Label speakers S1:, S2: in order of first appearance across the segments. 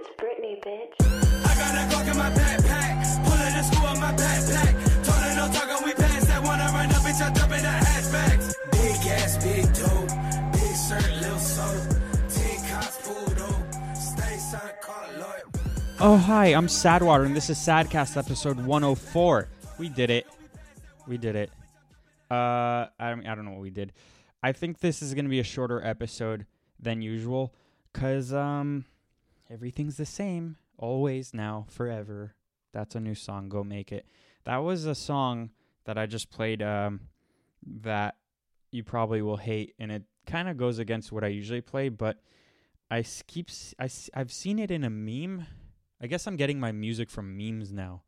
S1: It's Britney, bitch.
S2: I got that Glock in my backpack. Pulling the screw on my backpack. Told her no talking, we pass that. Wanna run up, bitch, I dump in the hatchbacks. Big ass, big dope. Big shirt, little soda. Ten cops pulled up. Stay son, call a.
S3: Oh, hi, I'm Sadwater, and this is Sadcast episode 104. We did it. We did it. Uh, I don't, I don't know what we did. I think this is going to be a shorter episode than usual because um, everything's the same. Always, now, forever. That's a new song. Go make it. That was a song that I just played um, that you probably will hate, and it kind of goes against what I usually play, but I keep I I've seen it in a meme. I guess I'm getting my music from memes now.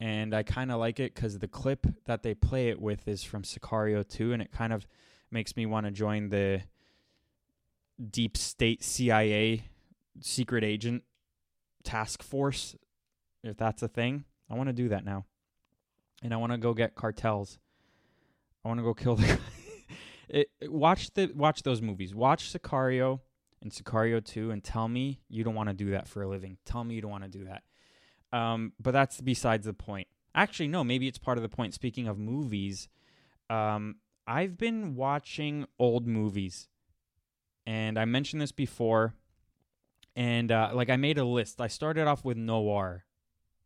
S3: And I kind of like it because the clip that they play it with is from Sicario 2, and it kind of makes me want to join the deep state CIA secret agent task force, if that's a thing. I want to do that now. And I want to go get cartels. I want to go kill the. it, watch the watch those movies. Watch Sicario and Sicario 2 and tell me you don't want to do that for a living. Tell me you don't want to do that. Um, but that's besides the point. Actually, no, maybe it's part of the point. Speaking of movies, um, I've been watching old movies. And I mentioned this before. And uh, like I made a list. I started off with noir,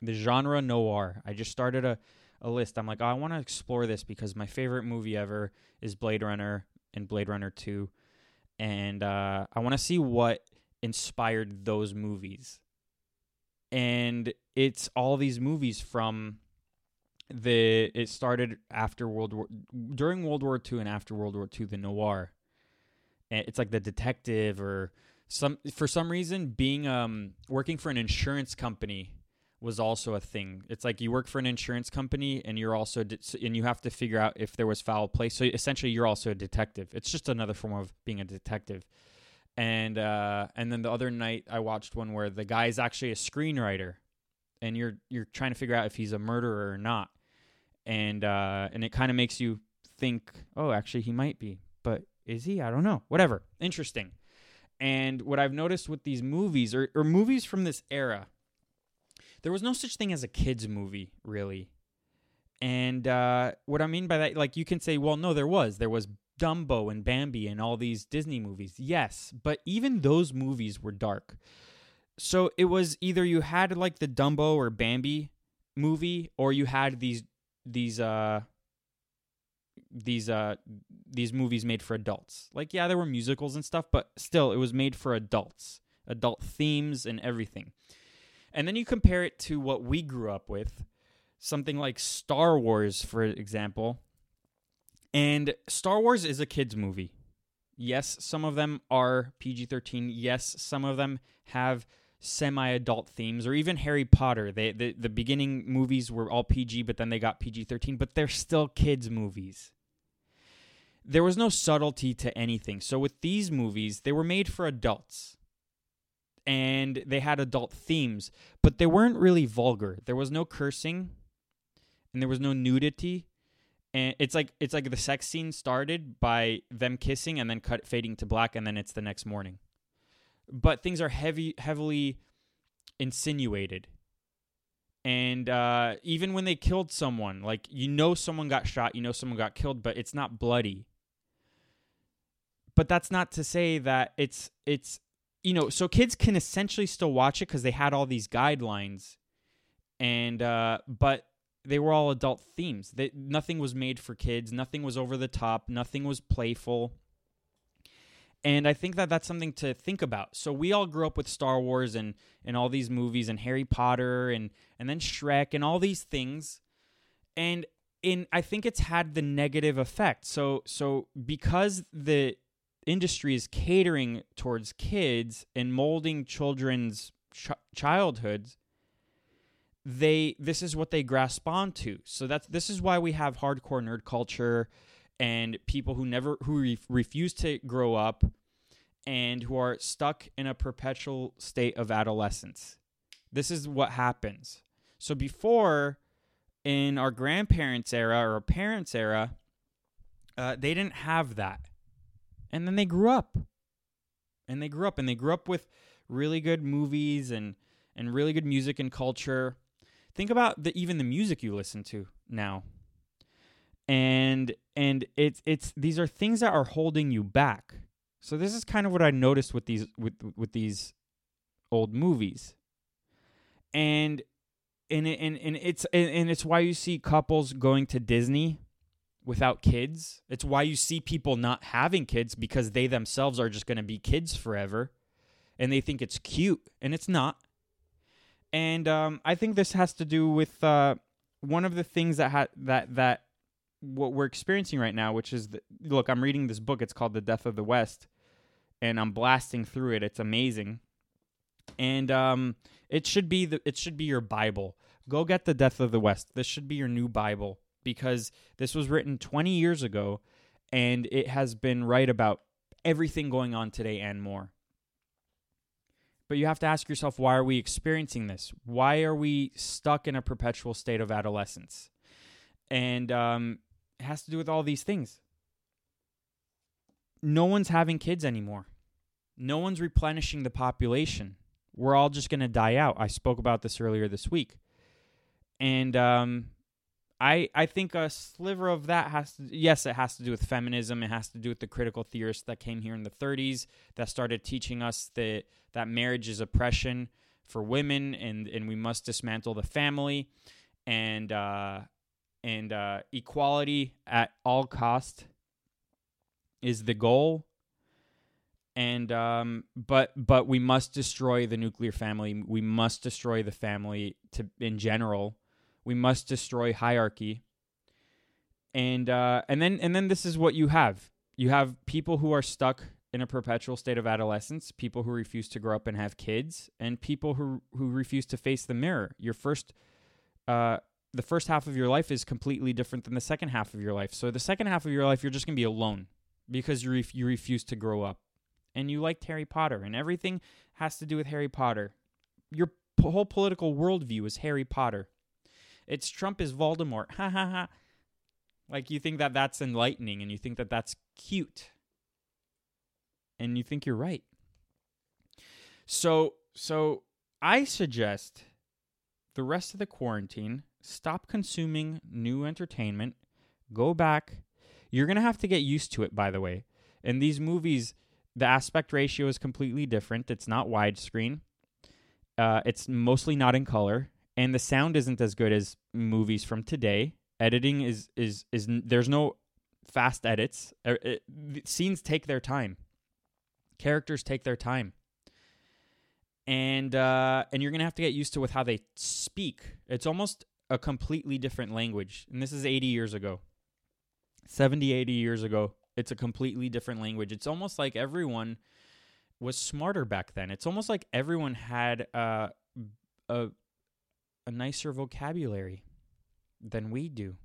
S3: the genre noir. I just started a, a list. I'm like, oh, I want to explore this because my favorite movie ever is Blade Runner and Blade Runner 2 and uh, I want to see what inspired those movies. And it's all these movies from the. It started after World War, during World War II and after World War II, the noir. It's like the detective or some for some reason being um working for an insurance company was also a thing. It's like you work for an insurance company and you're also de- and you have to figure out if there was foul play. So essentially, you're also a detective. It's just another form of being a detective. And uh, and then the other night, I watched one where the guy is actually a screenwriter, and you're you're trying to figure out if he's a murderer or not. And uh, and it kind of makes you think, oh, actually, he might be, but is he? I don't know. Whatever. Interesting. And what I've noticed with these movies or, or movies from this era there was no such thing as a kids movie really. And uh, what i mean by that like you can say well no there was. There was dumbo and bambi and all these disney movies. Yes but even those movies were dark. So it was either you had like the dumbo or bambi movie or you had these these uh these uh these movies made for adults like yeah there were musicals and stuff but still it was made for adults adult themes and everything and then you compare it to what we grew up with, something like Star Wars, for example. And Star Wars is a kids' movie. Yes, some of them are PG 13. Yes, some of them have semi adult themes, or even Harry Potter. They, the, the beginning movies were all PG, but then they got PG 13, but they're still kids' movies. There was no subtlety to anything. So with these movies, they were made for adults and they had adult themes, but they weren't really vulgar. There was no cursing, and there was no nudity. And it's like it's like the sex scene started by them kissing and then cut fading to black, and then it's the next morning. But things are heavy, heavily insinuated. And uh, even when they killed someone, like you know someone got shot, you know someone got killed, but it's not bloody. But that's not to say that it's it's you know, so kids can essentially still watch it because they had all these guidelines, and uh, but they were all adult themes. They, nothing was made for kids. Nothing was over the top. Nothing was playful. And I think that that's something to think about. So we all grew up with Star Wars and and all these movies and Harry Potter and and then Shrek and all these things, and in I think it's had the negative effect. So so because the industry is catering towards kids and molding children's ch- childhoods they this is what they grasp onto. So that's this is why we have hardcore nerd culture and people who never who re- refuse to grow up and who are stuck in a perpetual state of adolescence. This is what happens. So before in our grandparents era or our parents era uh, they didn't have that and then they grew up and they grew up and they grew up with really good movies and and really good music and culture. Think about the even the music you listen to now. And and it's it's these are things that are holding you back. So this is kind of what I noticed with these with with these old movies. And and and and it's and, and it's why you see couples going to Disney without kids. It's why you see people not having kids because they themselves are just going to be kids forever and they think it's cute and it's not. And um, I think this has to do with uh, one of the things that ha- that that what we're experiencing right now, which is the, look, I'm reading this book. It's called The Death of the West, and I'm blasting through it. It's amazing, and um, it should be the it should be your Bible. Go get The Death of the West. This should be your new Bible because this was written 20 years ago, and it has been right about everything going on today and more. But you have to ask yourself, why are we experiencing this? Why are we stuck in a perpetual state of adolescence? And um, it has to do with all these things. No one's having kids anymore. No one's replenishing the population. We're all just going to die out. I spoke about this earlier this week. And um, I I think a sliver of that has to yes, it has to do with feminism. It has to do with the critical theorists that came here in the 30s that started teaching us that that marriage is oppression for women and and we must dismantle the family and uh, and uh, equality at all cost is the goal. And um, but but we must destroy the nuclear family. We must destroy the family to in general we must destroy hierarchy. And uh, and then and then this is what you have. You have people who are stuck in a perpetual state of adolescence, people who refuse to grow up and have kids, and people who who refuse to face the mirror. Your first uh, the first half of your life is completely different than the second half of your life. So the second half of your life, you're just gonna be alone because you ref- you refuse to grow up, and you liked Harry Potter, and everything has to do with Harry Potter. Your p- whole political worldview is Harry Potter. It's Trump is Voldemort. Ha ha ha. Like you think that that's enlightening and you think that that's cute. And you think you're right. So so I suggest the rest of the quarantine stop consuming new entertainment, go back. You're going to have to get used to it by the way. In these movies the aspect ratio is completely different. It's not widescreen. Uh, it's mostly not in color and the sound isn't as good as movies from today. Editing is is is there's no fast edits. Er, it, scenes take their time. Characters take their time. And uh, and you're gonna have to get used to with how they speak. It's almost a completely different language. And this is 80 years ago. 70, 80 years ago. It's a completely different language. It's almost like everyone was smarter back then. It's almost like everyone had uh, a a nicer vocabulary than we do.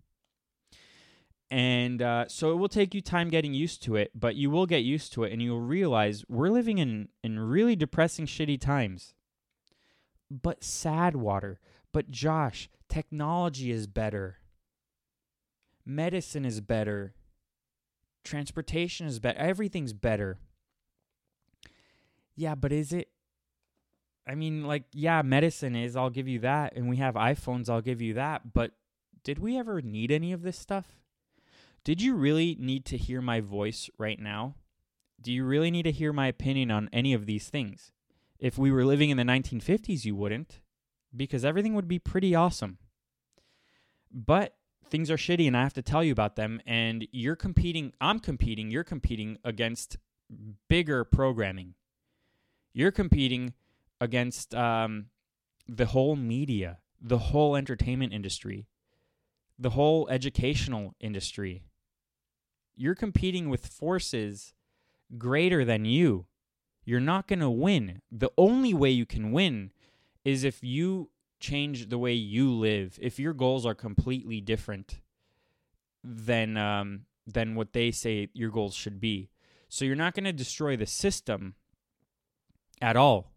S3: And uh, so it will take you time getting used to it, but you will get used to it and you'll realize we're living in, in really depressing, shitty times. But sad water. But Josh, technology is better. Medicine is better. Transportation is better. Everything's better. Yeah, but is it I mean, like, yeah, medicine is, I'll give you that. And we have iPhones, I'll give you that. But did we ever need any of this stuff? Did you really need to hear my voice right now? Do you really need to hear my opinion on any of these things? If we were living in the 1950s, you wouldn't, because everything would be pretty awesome. But things are shitty, and I have to tell you about them. And you're competing, I'm competing, you're competing against bigger programming. You're competing against um, the whole media, the whole entertainment industry, the whole educational industry. You're competing with forces greater than you. You're not going to win. The only way you can win is if you change the way you live. If your goals are completely different than um, than what they say your goals should be. So you're not going to destroy the system at all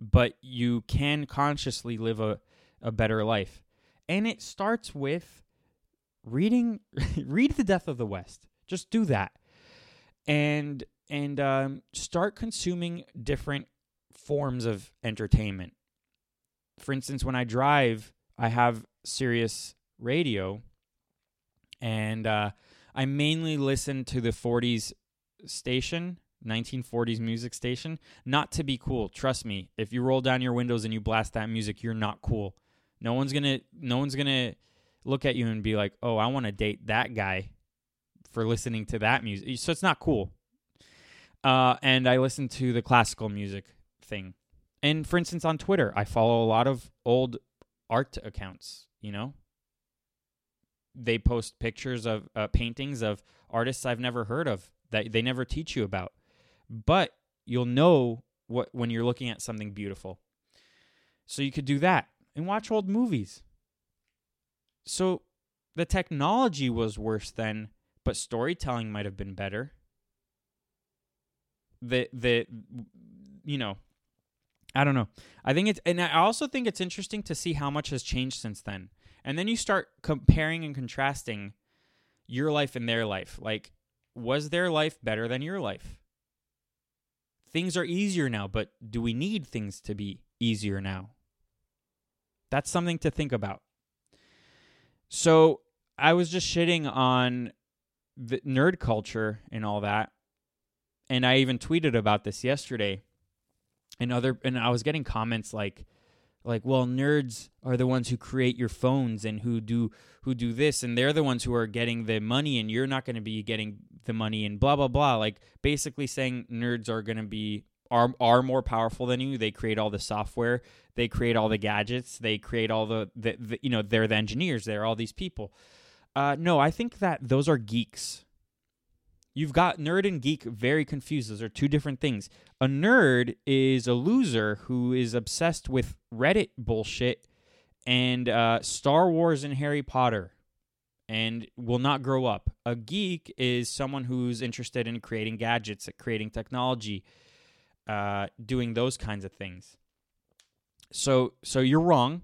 S3: but you can consciously live a, a better life. And it starts with reading read The Death of the West. Just do that. And and um, start consuming different forms of entertainment. For instance, when I drive, I have Sirius radio, and uh, I mainly listen to the 40s station, 1940s music station, not to be cool. Trust me, if you roll down your windows and you blast that music, you're not cool. No one's gonna, no one's gonna look at you and be like, "Oh, I want to date that guy for listening to that music." So it's not cool. Uh, and I listen to the classical music thing. And for instance, on Twitter, I follow a lot of old art accounts. You know, they post pictures of uh, paintings of artists I've never heard of that they never teach you about. But you'll know what when you're looking at something beautiful. So you could do that and watch old movies. So the technology was worse then, but storytelling might have been better. The the you know, I don't know. I think it's and I also think it's interesting to see how much has changed since then. And then you start comparing and contrasting your life and their life. Like was their life better than your life? Things are easier now, but do we need things to be easier now? That's something to think about. So I was just shitting on the nerd culture and all that. And I even tweeted about this yesterday. And other and I was getting comments like like well nerds are the ones who create your phones and who do who do this and they're the ones who are getting the money and you're not going to be getting the money and blah blah blah. Like basically saying nerds are going to be are are more powerful than you. They create all the software. They create all the gadgets. They create all the, the, the you know they're the engineers. They're all these people. Uh, no i think that those are geeks You've got nerd and geek very confused. Those are two different things. A nerd is a loser who is obsessed with Reddit bullshit and uh, Star Wars and Harry Potter and will not grow up. A geek is someone who's interested in creating gadgets, creating technology, uh, doing those kinds of things. So, so you're wrong,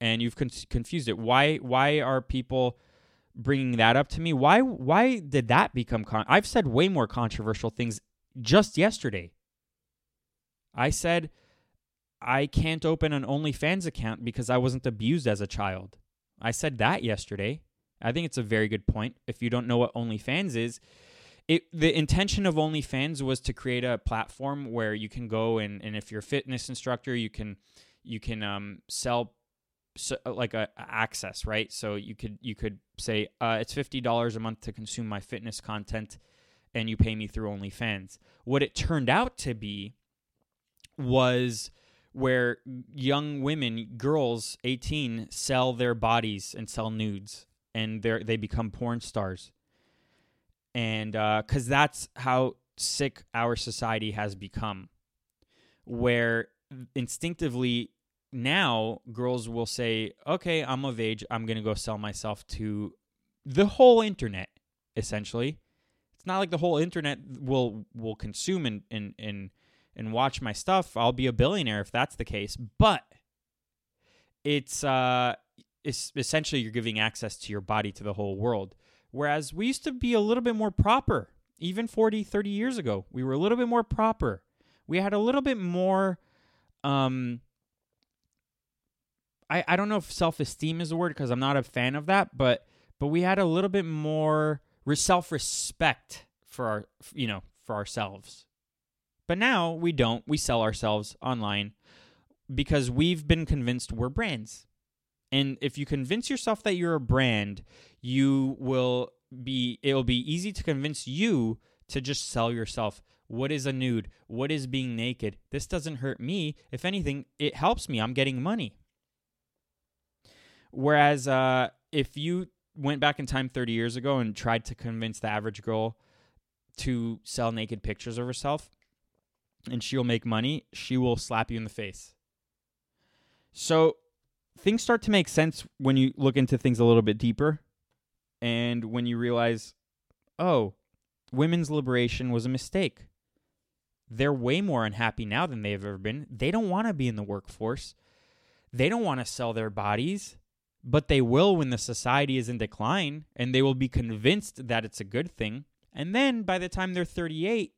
S3: and you've con- confused it. Why? Why are people? Bringing that up to me. Why why did that become con- I've said way more controversial things just yesterday. I said I can't open an OnlyFans account because I wasn't abused as a child. I said that yesterday. I think it's a very good point. If you don't know what OnlyFans is, it the intention of OnlyFans was to create a platform where you can go and, and if you're a fitness instructor, you can you can um, sell so, uh, like a, a, access, right? So you could you could say uh, it's fifty dollars a month to consume my fitness content, and you pay me through OnlyFans. What it turned out to be was where young women, girls, eighteen, sell their bodies and sell nudes, and they they become porn stars. And because uh, that's how sick our society has become, where instinctively now girls will say, "Okay, I'm of age. I'm going to go sell myself to the whole internet essentially." It's not like the whole internet will will consume and and and and watch my stuff. I'll be a billionaire if that's the case, but it's uh it's essentially you're giving access to your body to the whole world. Whereas we used to be a little bit more proper. Even 40, 30 years ago, we were a little bit more proper. We had a little bit more um I, I don't know if self esteem is a word because I'm not a fan of that, but but we had a little bit more self respect for our you know for ourselves. But now we don't. We sell ourselves online because we've been convinced we're brands. And if you convince yourself that you're a brand, you will be it'll be easy to convince you to just sell yourself. What is a nude? What is being naked? This doesn't hurt me. If anything, it helps me. I'm getting money. Whereas uh, if you went back in time 30 years ago and tried to convince the average girl to sell naked pictures of herself and she'll make money, she will slap you in the face. So things start to make sense when you look into things a little bit deeper and when you realize, oh, women's liberation was a mistake. They're way more unhappy now than they've ever been. They don't want to be in the workforce. They don't want to sell their bodies but they will when the society is in decline and they will be convinced that it's a good thing. And then by the time they're 38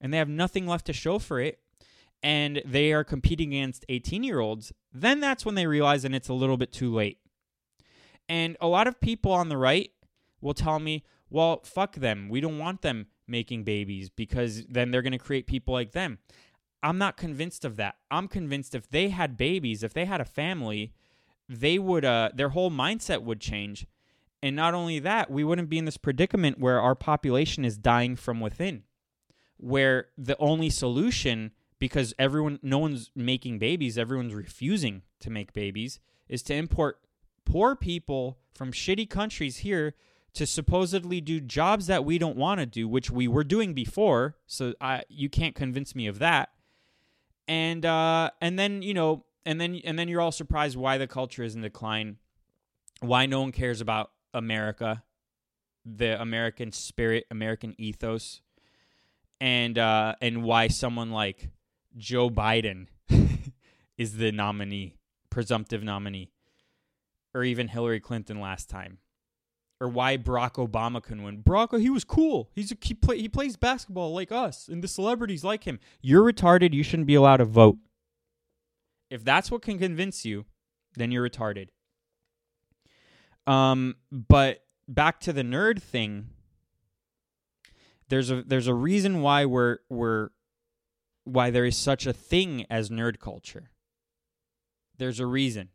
S3: and they have nothing left to show for it, and they are competing against 18 year olds, then that's when they realize and it's a little bit too late. And a lot of people on the right will tell me, well, fuck them. We don't want them making babies because then they're going to create people like them. I'm not convinced of that. I'm convinced if they had babies, if they had a family, they would uh their whole mindset would change. And not only that, we wouldn't be in this predicament where our population is dying from within. Where the only solution because everyone no one's making babies, everyone's refusing to make babies is to import poor people from shitty countries here to supposedly do jobs that we don't want to do, which we were doing before. So I, you can't convince me of that. And uh, and then you know, and then and then you're all surprised why the culture is in decline, why no one cares about America, the American spirit, American ethos, and uh, and why someone like Joe Biden is the nominee, presumptive nominee, or even Hillary Clinton last time or why Barack Obama can win. Barack, he was cool. He's a, he play, he plays basketball like us, and the celebrities like him. You're retarded. You shouldn't be allowed to vote. If that's what can convince you, then you're retarded. Um, but back to the nerd thing. There's a there's a reason why we're we're why there is such a thing as nerd culture. There's a reason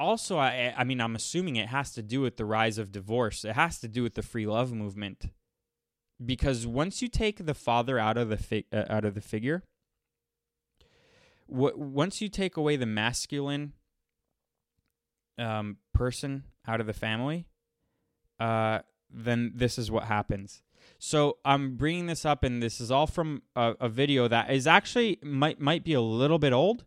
S3: also I I mean I'm assuming it has to do with the rise of divorce. It has to do with the free love movement. Because once you take the father out of the fi- uh, out of the figure, w- once you take away the masculine um, person out of the family, uh, then this is what happens. So I'm bringing this up, and this is all from a, a video that is actually might might be a little bit old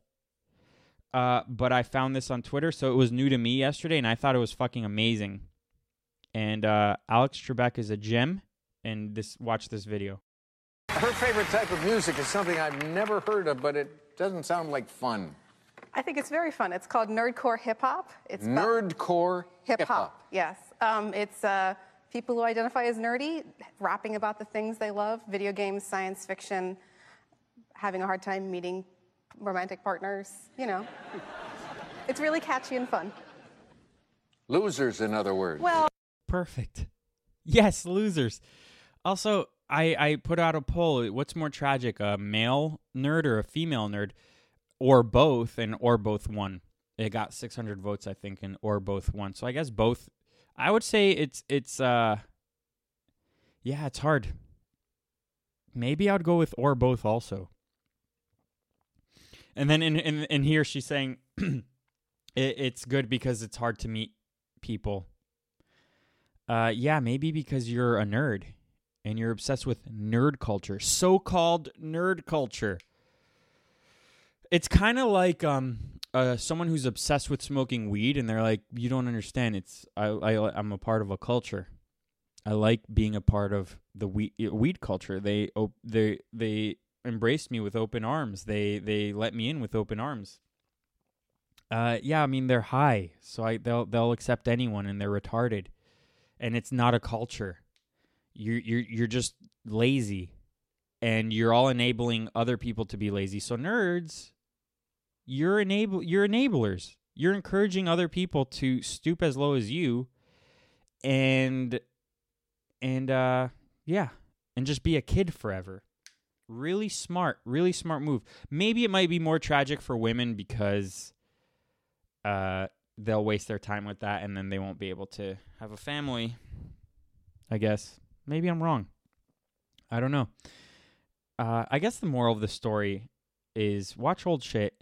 S3: uh, but I found this on Twitter, so it was new to me yesterday, and I thought it was fucking amazing. And uh, Alex Trebek is a gem, and this watch this video.
S1: Her favorite type of music is something I've never heard of, but it doesn't sound like fun.
S4: I think it's very fun. It's called nerdcore hip hop. It's
S1: Nerdcore
S4: hip
S1: hip
S4: hop.
S1: hop.
S4: Yes, um, it's uh, people who identify as nerdy, rapping about the things they love: video games, science fiction, having a hard time meeting romantic partners. You know, it's really catchy and fun.
S1: Losers, in other words.
S4: Well,
S3: Perfect. Yes, losers. Also, I I put out a poll. What's more tragic, a male nerd or a female nerd, or both? And or both won. It got 600 votes, I think, and or both won. So I guess both. I would say it's it's uh. Yeah, it's hard. Maybe I'd go with or both also. And then in in, in here she's saying it, it's good because it's hard to meet people. Uh, yeah, maybe because you're a nerd and you're obsessed with nerd culture, so-called nerd culture. It's kind of like um uh someone who's obsessed with smoking weed and they're like, you don't understand. It's I, I I'm a part of a culture. I like being a part of the weed weed culture. They op- they they embraced me with open arms. They they let me in with open arms. Uh, yeah, I mean they're high, so I they'll they'll accept anyone, and they're retarded, and it's not a culture. You're you're you're just lazy, and you're all enabling other people to be lazy. So nerds, you're enable you're enablers. You're encouraging other people to stoop as low as you, and and uh yeah, and just be a kid forever. Really smart, really smart move. Maybe it might be more tragic for women because uh, they'll waste their time with that and then they won't be able to have a family. I guess. Maybe I'm wrong. I don't know. Uh, I guess the moral of the story is watch old shit.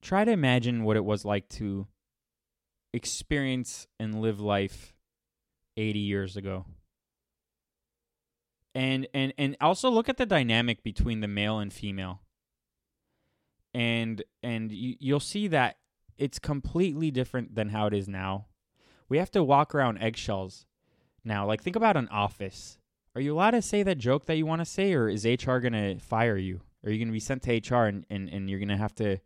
S3: Try to imagine what it was like to experience and live life 80 years ago. And and and also look at the dynamic between the male and female and and you, you'll see that it's completely different than how it is now. We have to walk around eggshells now. Like think about an office. Are you allowed to say that joke that you want to say, or is HR gonna fire you? Are you gonna be sent to HR and, and, and you're gonna have to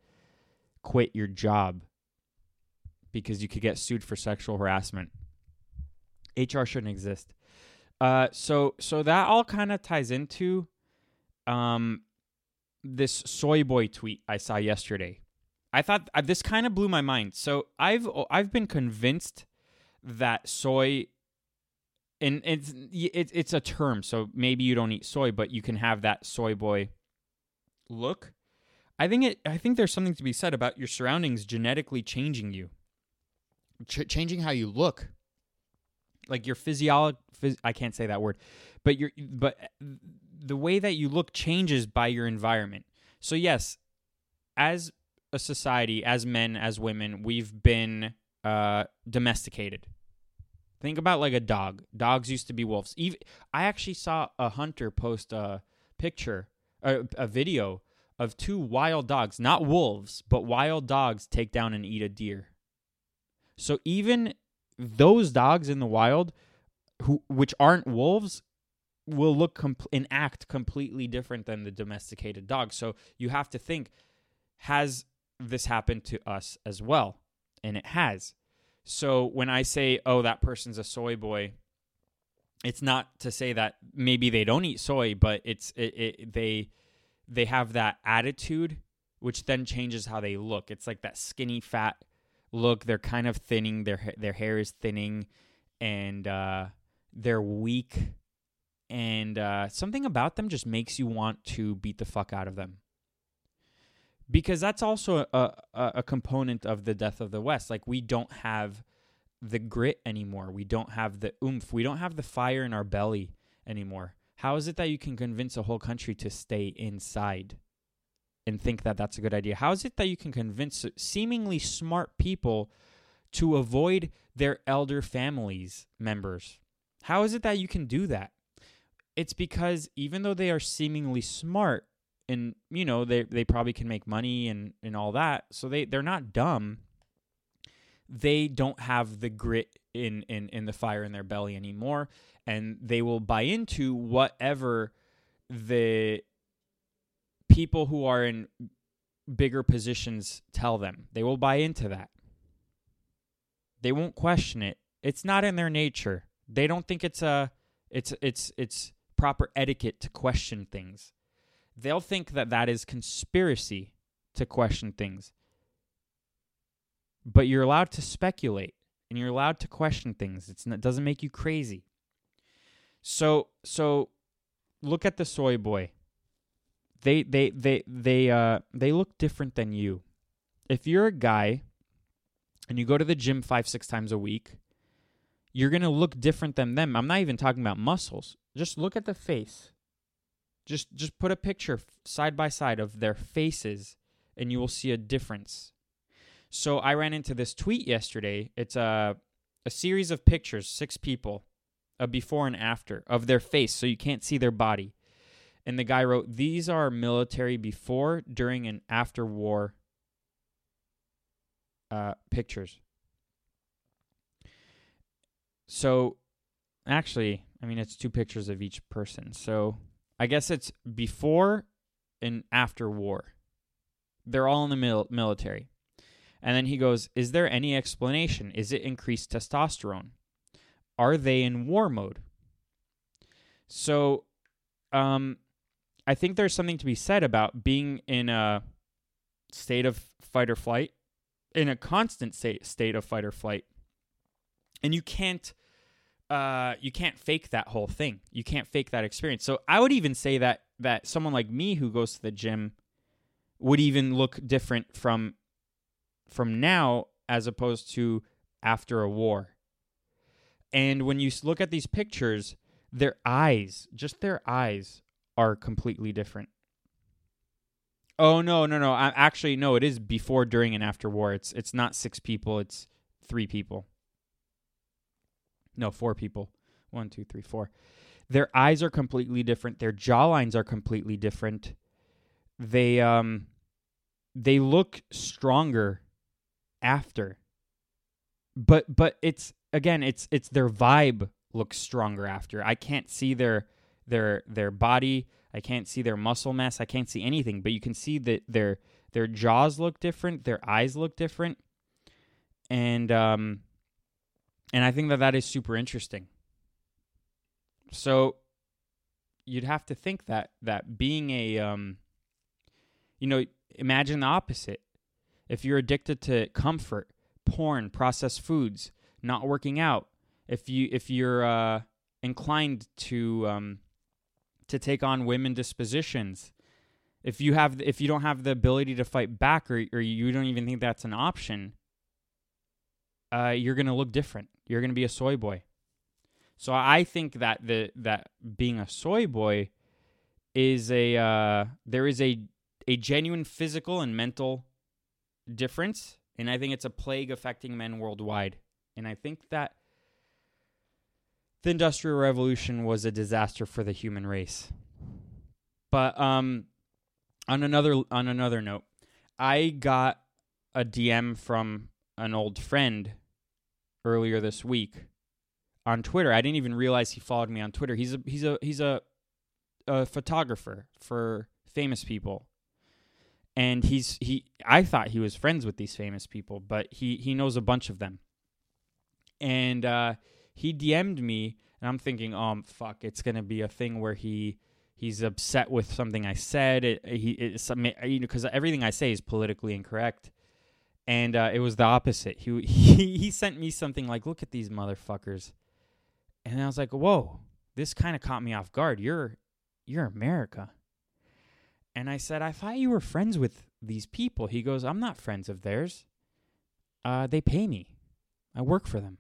S3: quit your job because you could get sued for sexual harassment? HR shouldn't exist. Uh, so so that all kind of ties into um, this soy boy tweet I saw yesterday. I thought uh, this kind of blew my mind. So I've I've been convinced that soy, and it's it's a term. So maybe you don't eat soy, but you can have that soy boy look. I think it. I think there's something to be said about your surroundings genetically changing you, Ch- changing how you look, like your physiology. Phys- I can't say that word, but your but the way that you look changes by your environment. So yes, as a society, as men, as women, we've been uh, domesticated. Think about like a dog. Dogs used to be wolves. Even I actually saw a hunter post a picture, a, a video of two wild dogs, not wolves, but wild dogs take down and eat a deer. So even those dogs in the wild, who which aren't wolves, will look comp- and act completely different than the domesticated dog. So you have to think: has this happened to us as well? And it has. So when I say, "Oh, that person's a soy boy," it's not to say that maybe they don't eat soy, but it's it, it they they have that attitude which then changes how they look. It's like that skinny fat look. They're kind of thinning. Their their hair is thinning, and uh, they're weak. And uh, something about them just makes you want to beat the fuck out of them. Because that's also a, a, a component of the death of the West. Like we don't have the grit anymore. We don't have the oomph. We don't have the fire in our belly anymore. How is it that you can convince a whole country to stay inside and think that that's a good idea? How is it that you can convince seemingly smart people to avoid their elder families members? How is it that you can do that? It's because even though they are seemingly smart and you know they they probably can make money and and all that, so they they're not dumb. They don't have the grit in in in the fire in their belly anymore and they will buy into whatever the people who are in bigger positions tell them. They will buy into that. They won't question it. It's not in their nature. They don't think it's a it's it's it's proper etiquette to question things. They'll think that that is conspiracy to question things. But you're allowed to speculate and you're allowed to question things. It's it doesn't make you crazy. So so look at the soy boy. They they they they uh they look different than you. If you're a guy and you go to the gym 5 6 times a week, you're going to look different than them. I'm not even talking about muscles. Just look at the face. Just just put a picture side by side of their faces and you will see a difference. So I ran into this tweet yesterday. It's a a series of pictures, six people a before and after of their face so you can't see their body. And the guy wrote, These are military before, during, and after war uh, pictures. So actually, I mean, it's two pictures of each person. So I guess it's before and after war. They're all in the mil- military. And then he goes, Is there any explanation? Is it increased testosterone? Are they in war mode? So, um, I think there's something to be said about being in a state of fight or flight, in a constant state state of fight or flight, and you can't, uh, you can't fake that whole thing. You can't fake that experience. So I would even say that that someone like me who goes to the gym would even look different from from now as opposed to after a war. And when you look at these pictures, their eyes, just their eyes, are completely different. Oh no, no, no! I, actually, no. It is before, during, and after war. It's it's not six people. It's three people. No, four people. One, two, three, four. Their eyes are completely different. Their jawlines are completely different. They um, they look stronger after. But but it's again, it's it's their vibe looks stronger after. I can't see their their their body. I can't see their muscle mass. I can't see anything, but you can see that their their jaws look different, their eyes look different, and um, and I think that that is super interesting. So, you'd have to think that that being a um you know imagine the opposite if you're addicted to comfort porn processed foods not working out if you if you're uh inclined to um to take on women dispositions if you have if you don't have the ability to fight back or, or you don't even think that's an option uh you're gonna look different you're gonna be a soy boy so I think that the that being a soy boy is a uh, there is a a genuine physical and mental difference, and I think it's a plague affecting men worldwide. And I think that the industrial revolution was a disaster for the human race. But um, on another on another note, I got a DM from an old friend earlier this week on Twitter. I didn't even realize he followed me on Twitter. He's a he's a he's a, a photographer for famous people. And he's he I thought he was friends with these famous people, but he he knows a bunch of them. And uh, he DM'd me and I'm thinking, "Um oh, fuck, it's going to be a thing where he he's upset with something I said. It, he it's you know cuz everything I say is politically incorrect." And uh, it was the opposite. He, he he sent me something like, "Look at these motherfuckers." And I was like, "Whoa, this kind of caught me off guard. You're you're America." And I said, "I thought you were friends with these people." He goes, "I'm not friends of theirs. Uh, they pay me. I work for them."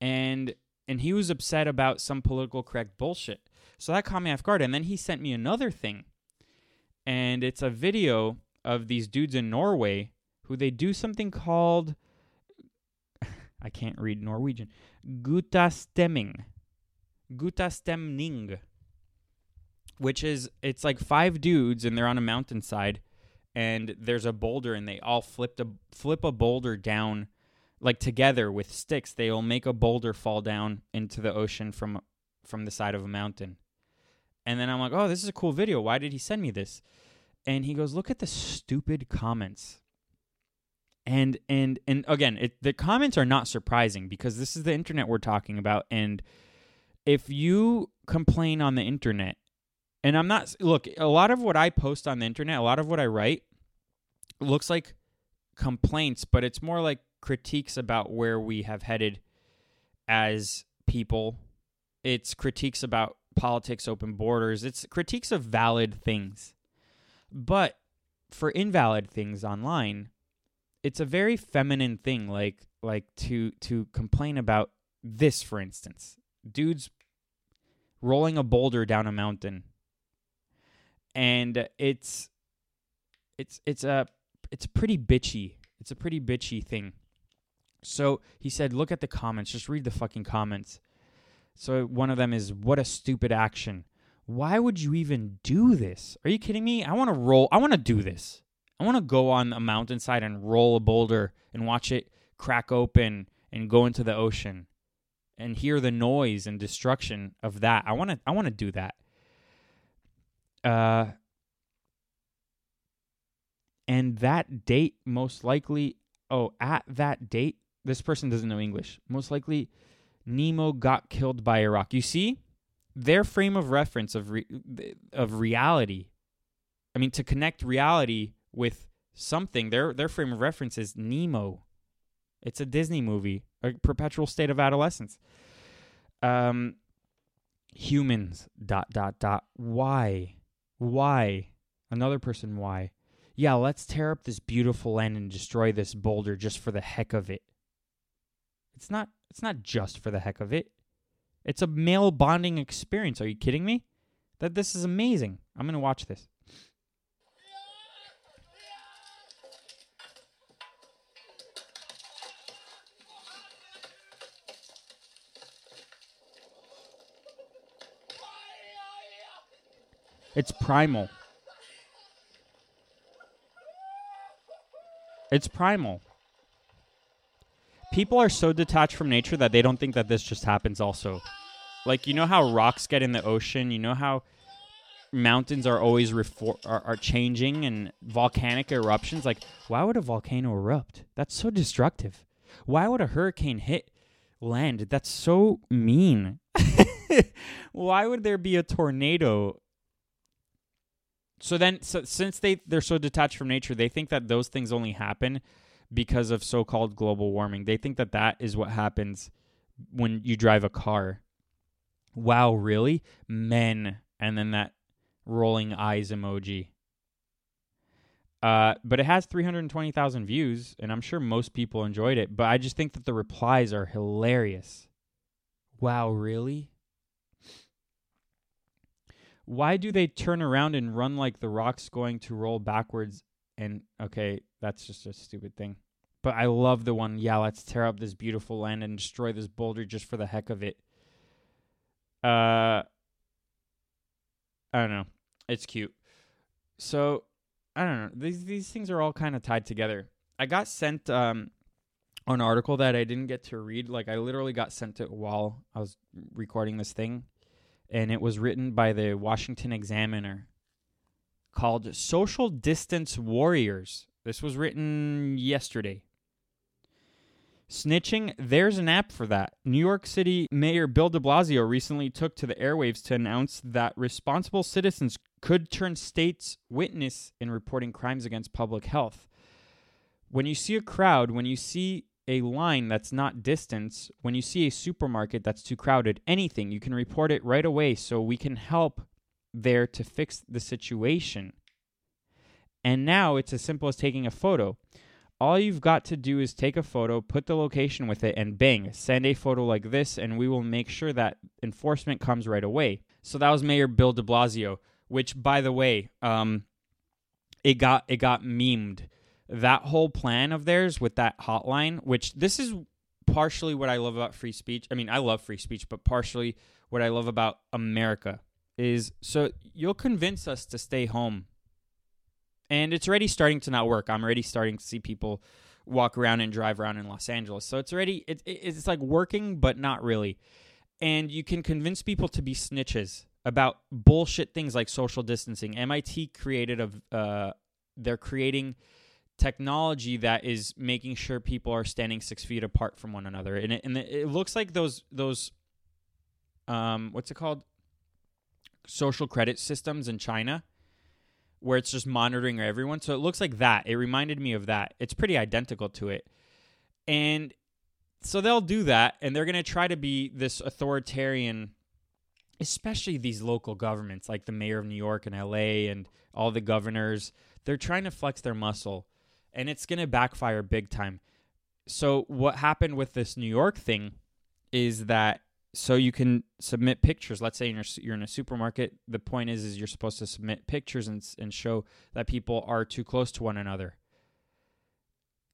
S3: And and he was upset about some political correct bullshit. So that caught me off guard. And then he sent me another thing. And it's a video of these dudes in Norway who they do something called I can't read Norwegian. Gutastemming. Gutastemning. Which is it's like five dudes and they're on a mountainside and there's a boulder and they all flipped a flip a boulder down like together with sticks. They'll make a boulder fall down into the ocean from from the side of a mountain. And then I'm like, "Oh, this is a cool video. Why did he send me this?" And he goes, "Look at the stupid comments." And and and again it, the comments are not surprising because this is the internet we're talking about. And if you complain on the internet and i'm not look a lot of what i post on the internet a lot of what i write looks like complaints but it's more like critiques about where we have headed as people. It's critiques about politics open borders. It's critiques of valid things. But for invalid things online it's a very feminine thing like like to to complain about this for instance. Dudes rolling a boulder down a mountain. And it's it's it's a it's pretty bitchy it's a pretty bitchy thing. So he said look at the comments. Just read the fucking comments. So one of them is what a stupid action. Why would you even do this? Are you kidding me? I want to roll i want to do this I want to go on a mountainside and roll a boulder and watch it crack open and go into the ocean and hear the noise and destruction of that. I want to I want to do that. Uh and that date most likely oh at that date this person doesn't know English. Most likely Nemo got killed by rock. You see? Their frame of reference of re- of reality. I mean to connect reality with something. Their their frame of reference is Nemo. It's a Disney movie, a perpetual state of adolescence. Um, humans. Dot dot dot. Why? Why? Another person. Why? Yeah, let's tear up this beautiful land and destroy this boulder just for the heck of it. It's not. It's not just for the heck of it. It's a male bonding experience. Are you kidding me? That this is amazing. I'm gonna watch this. It's primal. It's primal. People are so detached from nature that they don't think that this just happens also. Like you know how rocks get in the ocean, you know how mountains are always refor- are, are changing and volcanic eruptions like why would a volcano erupt? That's so destructive. Why would a hurricane hit land? That's so mean. Why would there be a tornado? So then, so, since they they're so detached from nature, they think that those things only happen because of so-called global warming. They think that that is what happens when you drive a car. Wow, really? Men, and then that rolling eyes emoji. Uh, but it has 320,000 views, and I'm sure most people enjoyed it. But I just think that the replies are hilarious. Wow, really? Why do they turn around and run like the rock's going to roll backwards? And okay, that's just a stupid thing. But I love the one, yeah, let's tear up this beautiful land and destroy this boulder just for the heck of it. Uh, I don't know. It's cute. So I don't know. These these things are all kind of tied together. I got sent um an article that I didn't get to read. Like I literally got sent it while I was recording this thing, and it was written by the Washington Examiner called "Social Distance Warriors." This was written yesterday. Snitching, there's an app for that. New York City Mayor Bill de Blasio recently took to the airwaves to announce that responsible citizens could turn state's witness in reporting crimes against public health. When you see a crowd, when you see a line that's not distance, when you see a supermarket that's too crowded, anything, you can report it right away so we can help there to fix the situation. And now it's as simple as taking a photo. All you've got to do is take a photo, put the location with it, and bang, send a photo like this, and we will make sure that enforcement comes right away. So that was Mayor Bill de Blasio, which, by the way, um, it got it got memed. That whole plan of theirs with that hotline, which this is partially what I love about free speech. I mean, I love free speech, but partially what I love about America is so you'll convince us to stay home and it's already starting to not work. I'm already starting to see people walk around and drive around in Los Angeles. So it's already it, it's like working, but not really. And you can convince people to be snitches about bullshit things like social distancing. MIT created a uh, they're creating technology that is making sure people are standing six feet apart from one another, and it, and it looks like those those um what's it called social credit systems in China where it's just monitoring everyone. So it looks like that. It reminded me of that. It's pretty identical to it. And so they'll do that and they're going to try to be this authoritarian especially these local governments like the mayor of New York and LA and all the governors. They're trying to flex their muscle and it's going to backfire big time. So what happened with this New York thing is that so you can submit pictures. Let's say you're, you're in a supermarket. The point is, is you're supposed to submit pictures and, and show that people are too close to one another.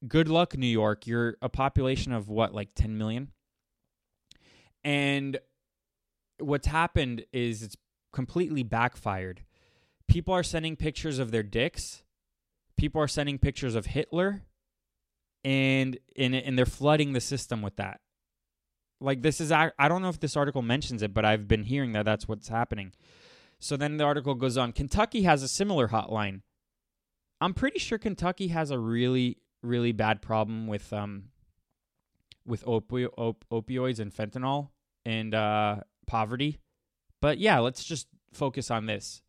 S3: Good luck, New York. You're a population of what, like 10 million? And what's happened is it's completely backfired. People are sending pictures of their dicks. People are sending pictures of Hitler, and and, and they're flooding the system with that. Like this is I don't know if this article mentions it, but I've been hearing that that's what's happening. So then the article goes on. Kentucky has a similar hotline. I'm pretty sure Kentucky has a really really bad problem with um with opi- op- opioids and fentanyl and uh, poverty. But yeah, let's just focus on this.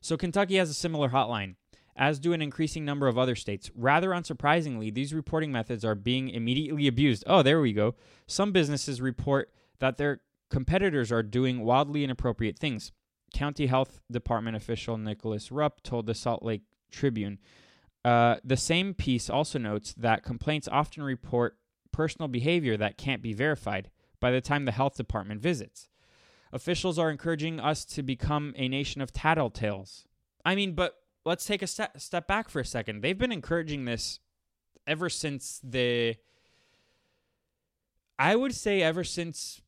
S3: So Kentucky has a similar hotline as do an increasing number of other states. Rather unsurprisingly, these reporting methods are being immediately abused. Oh, there we go. Some businesses report that their competitors are doing wildly inappropriate things. County Health Department official Nicholas Rupp told the Salt Lake Tribune. Uh, the same piece also notes that complaints often report personal behavior that can't be verified by the time the health department visits. Officials are encouraging us to become a nation of tattletales. I mean, but let's take a step step back for a second. They've been encouraging this ever since the I would say ever since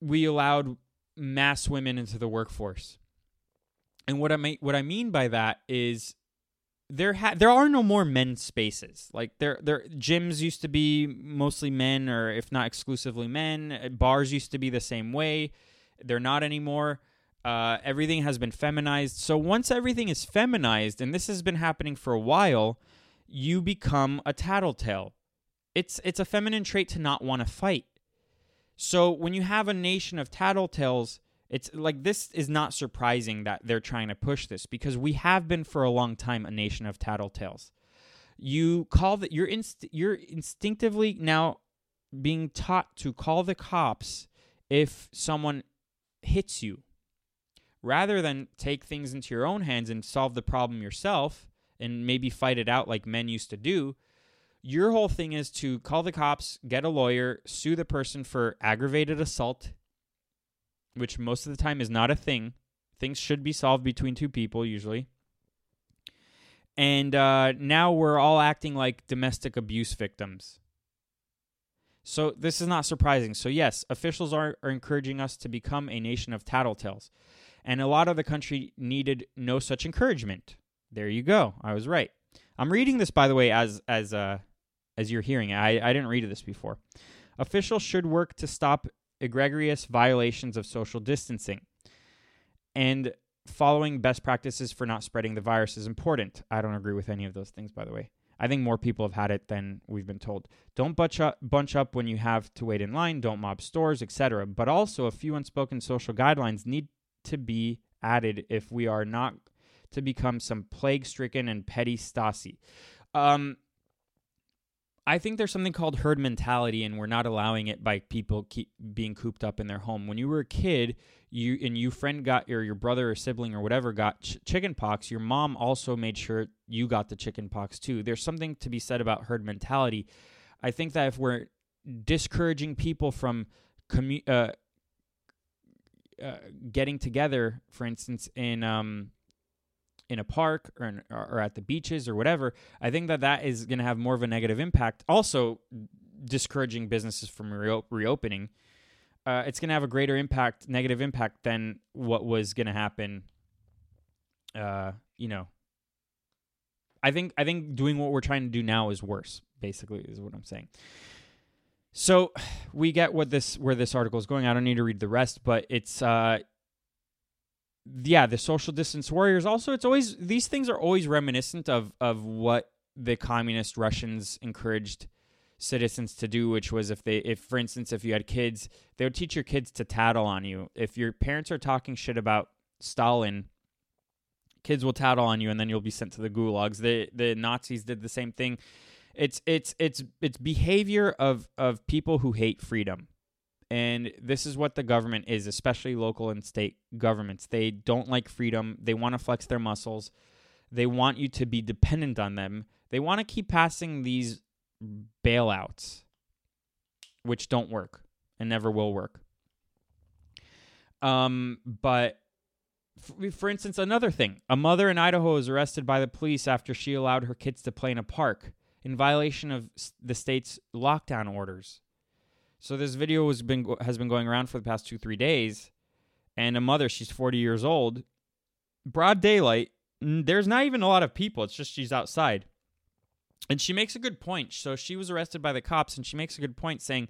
S3: we allowed mass women into the workforce. And what I mean what I mean by that is there ha- there are no more men's spaces. Like there there gyms used to be mostly men or if not exclusively men. Bars used to be the same way. They're not anymore. Uh, everything has been feminized. So once everything is feminized, and this has been happening for a while, you become a tattletale. It's it's a feminine trait to not want to fight. So when you have a nation of tattletales, it's like this is not surprising that they're trying to push this because we have been for a long time a nation of tattletales. You call that you're inst- you're instinctively now being taught to call the cops if someone hits you rather than take things into your own hands and solve the problem yourself and maybe fight it out like men used to do your whole thing is to call the cops, get a lawyer, sue the person for aggravated assault, which most of the time is not a thing. Things should be solved between two people usually. And uh, now we're all acting like domestic abuse victims. So this is not surprising. So yes, officials are, are encouraging us to become a nation of tattletales. And a lot of the country needed no such encouragement. There you go. I was right. I'm reading this, by the way, as as uh, as you're hearing. I, I didn't read this before. Officials should work to stop egregious violations of social distancing. And following best practices for not spreading the virus is important. I don't agree with any of those things, by the way. I think more people have had it than we've been told. Don't bunch up, bunch up when you have to wait in line. Don't mob stores, etc. But also, a few unspoken social guidelines need to be added if we are not to become some plague-stricken and petty Stasi. Um, I think there's something called herd mentality, and we're not allowing it by people keep being cooped up in their home. When you were a kid, you and your friend got or your brother or sibling or whatever got ch- chicken pox. Your mom also made sure you got the chicken pox too. There's something to be said about herd mentality. I think that if we're discouraging people from commu- uh, uh, getting together, for instance, in um, in a park or, in, or at the beaches or whatever, I think that that is going to have more of a negative impact. Also, discouraging businesses from re- reopening. Uh, it's going to have a greater impact, negative impact than what was going to happen. Uh, you know, I think I think doing what we're trying to do now is worse. Basically, is what I'm saying. So we get what this where this article is going. I don't need to read the rest, but it's uh, yeah, the social distance warriors. Also, it's always these things are always reminiscent of of what the communist Russians encouraged citizens to do, which was if they, if for instance, if you had kids, they would teach your kids to tattle on you. If your parents are talking shit about Stalin, kids will tattle on you, and then you'll be sent to the gulags. The the Nazis did the same thing. It's it's it's it's behavior of of people who hate freedom and this is what the government is, especially local and state governments. They don't like freedom. They want to flex their muscles. They want you to be dependent on them. They want to keep passing these bailouts, which don't work and never will work. Um, but for, for instance, another thing a mother in Idaho was arrested by the police after she allowed her kids to play in a park in violation of the state's lockdown orders. So this video has been has been going around for the past two three days, and a mother, she's forty years old, broad daylight. There's not even a lot of people. It's just she's outside, and she makes a good point. So she was arrested by the cops, and she makes a good point saying,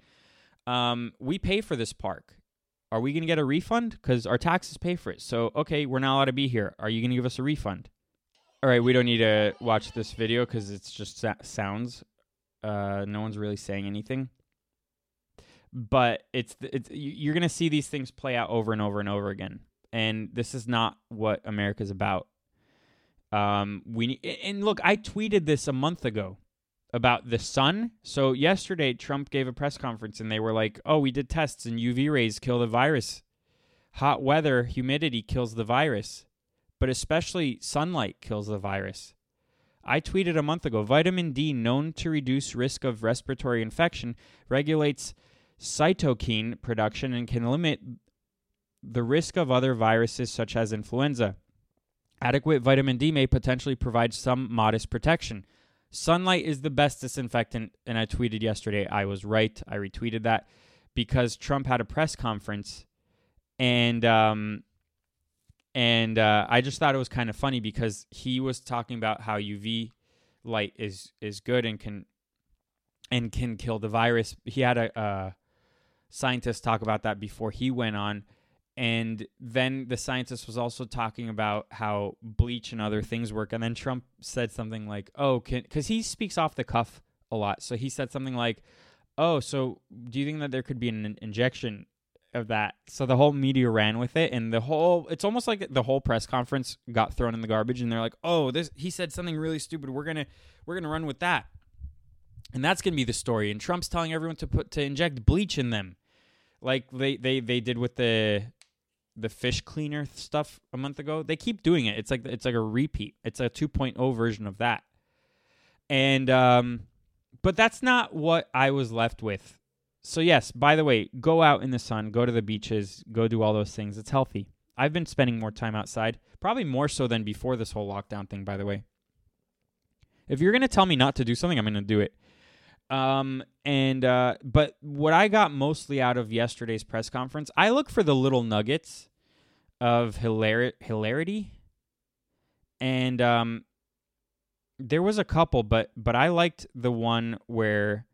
S3: um, "We pay for this park. Are we going to get a refund? Because our taxes pay for it. So okay, we're not allowed to be here. Are you going to give us a refund?" All right, we don't need to watch this video because it's just sa- sounds. Uh, no one's really saying anything. But it's it's you're to see these things play out over and over and over again. And this is not what america's about. Um we and look i tweeted this a month ago about the sun. So yesterday trump gave a press conference and they were like oh we did tests and uv rays kill the virus. Hot weather humidity kills the virus but especially sunlight kills the virus I tweeted a month ago vitamin D, known to reduce risk of respiratory infection, regulates cytokine production and can limit the risk of other viruses such as influenza. Adequate vitamin D may potentially provide some modest protection. Sunlight is the best disinfectant, and I tweeted yesterday I was right. I retweeted that because Trump had a press conference, and um, and uh, I just thought it was kind of funny because he was talking about how UV light is is good and can and can kill the virus. He had a, a scientists talk about that before he went on. And then the scientist was also talking about how bleach and other things work. And then Trump said something like, oh, because he speaks off the cuff a lot. So he said something like, "Oh, so do you think that there could be an in- injection of that?" So the whole media ran with it, and the whole it's almost like the whole press conference got thrown in the garbage, and they're like, "Oh, this he said something really stupid. We're gonna we're gonna run with that." And that's gonna be the story. And Trump's telling everyone to put to inject bleach in them, like they they they did with the the fish cleaner stuff a month ago. They keep doing it. It's like it's like a repeat. It's a 2.0 version of that. And um but that's not what I was left with. So yes, by the way, go out in the sun, go to the beaches, go do all those things. It's healthy. I've been spending more time outside, probably more so than before this whole lockdown thing, by the way. If you're going to tell me not to do something, I'm going to do it. Um and uh but what I got mostly out of yesterday's press conference, I look for the little nuggets of hilar- hilarity and um there was a couple but but I liked the one where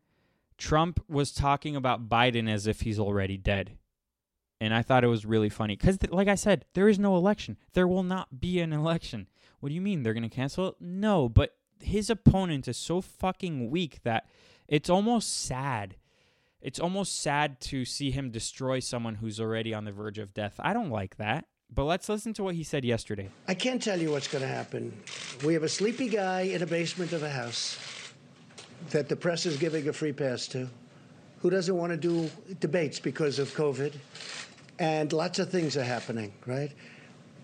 S3: Trump was talking about Biden as if he's already dead. And I thought it was really funny cuz th- like I said, there is no election. There will not be an election. What do you mean they're going to cancel it? No, but his opponent is so fucking weak that it's almost sad. It's almost sad to see him destroy someone who's already on the verge of death. I don't like that. But let's listen to what he said yesterday.
S5: I can't tell you what's going to happen. We have a sleepy guy in a basement of a house that the press is giving a free pass to, who doesn't want to do debates because of COVID. And lots of things are happening, right?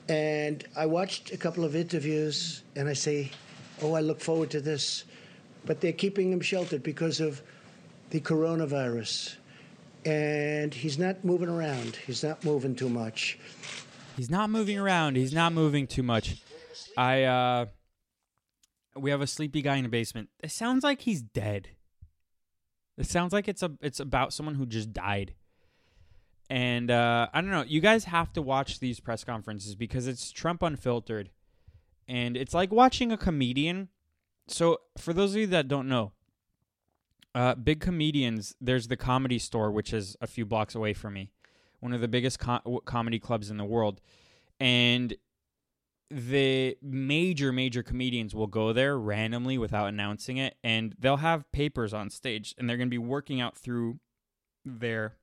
S5: And I watched a couple of interviews and I say, oh, I look forward to this. But they're keeping him sheltered because of the coronavirus. And he's not moving around, he's not moving too much.
S3: He's not moving around. He's not moving too much. I uh we have a sleepy guy in the basement. It sounds like he's dead. It sounds like it's a it's about someone who just died. And uh I don't know, you guys have to watch these press conferences because it's Trump unfiltered. And it's like watching a comedian. So for those of you that don't know, uh big comedians, there's the comedy store which is a few blocks away from me one of the biggest co- comedy clubs in the world, and the major major comedians will go there randomly without announcing it, and they'll have papers on stage, and they're going to be working out through their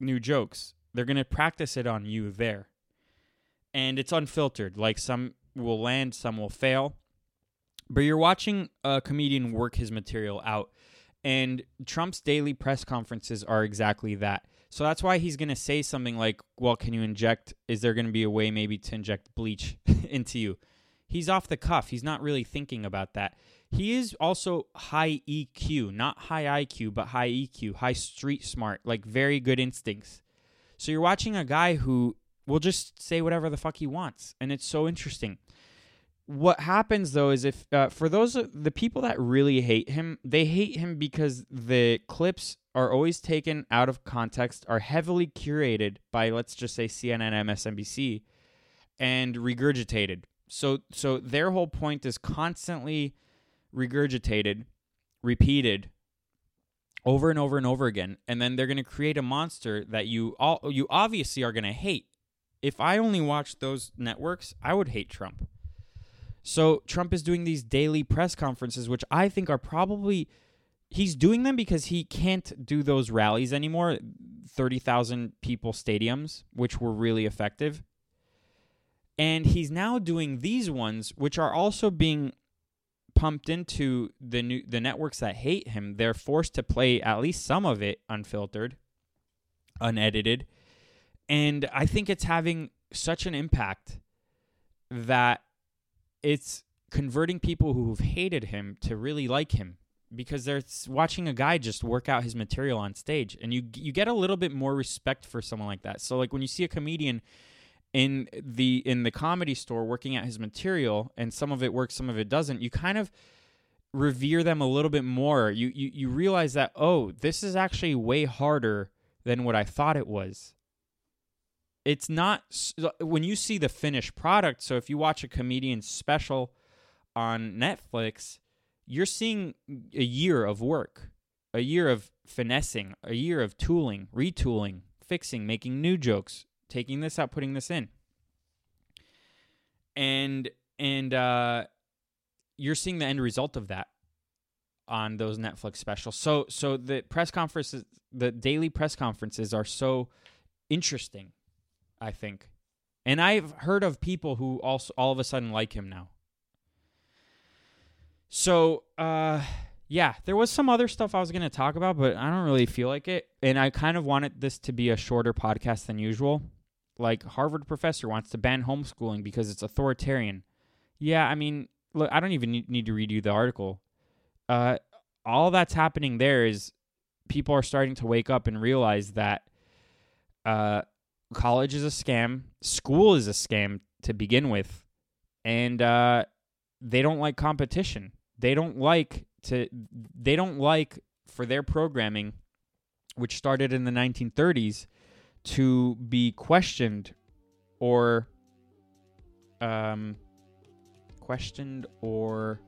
S3: new jokes. They're going to practice it on you there, and it's unfiltered. Like some will land, some will fail, but you're watching a comedian work his material out. And Trump's daily press conferences are exactly that. So that's why he's going to say something like, well, can you inject? Is there going to be a way maybe to inject bleach into you? He's off the cuff. He's not really thinking about that. He is also high EQ, not high IQ, but high EQ, high street smart, like very good instincts. So you're watching a guy who will just say whatever the fuck he wants. And it's so interesting what happens though is if uh, for those the people that really hate him they hate him because the clips are always taken out of context are heavily curated by let's just say CNN MSNBC and regurgitated. So so their whole point is constantly regurgitated repeated over and over and over again and then they're going to create a monster that you all you obviously are going to hate. If i only watched those networks i would hate trump so Trump is doing these daily press conferences, which I think are probably he's doing them because he can't do those rallies anymore, thirty thousand people stadiums, which were really effective. And he's now doing these ones, which are also being pumped into the new the networks that hate him. They're forced to play at least some of it unfiltered, unedited, and I think it's having such an impact that it's converting people who've hated him to really like him because they're watching a guy just work out his material on stage and you you get a little bit more respect for someone like that. So like when you see a comedian in the in the comedy store working out his material and some of it works some of it doesn't, you kind of revere them a little bit more. You you you realize that oh, this is actually way harder than what I thought it was it's not when you see the finished product. So if you watch a comedian's special on Netflix, you're seeing a year of work, a year of finessing, a year of tooling, retooling, fixing, making new jokes, taking this out, putting this in. And and uh you're seeing the end result of that. on those Netflix specials. So so the press conferences, the daily press conferences are so interesting. I think, and I've heard of people who also all of a sudden like him now. So uh, yeah, there was some other stuff I was going to talk about, but I don't really feel like it, and I kind of wanted this to be a shorter podcast than usual. Like Harvard professor wants to ban homeschooling because it's authoritarian. Yeah, I mean, look, I don't even need, to read you the article. Uh, all that's happening there is people are starting to wake up and realize that uh, college is a scam, school is a scam to begin with, and uh, they don't like competition. They don't like to. They don't like for their programming, which started in the 1930s, to be questioned or um, questioned or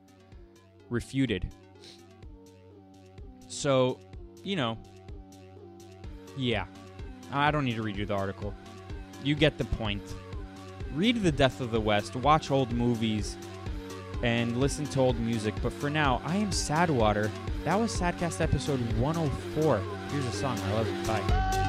S3: refuted. So, you know, yeah. I don't need to read you the article. You get the point. Read The Death of the West, watch old movies, and listen to old music. But for now, I am Sadwater. That was Sadcast episode 104. Here's a song. I love it. Bye.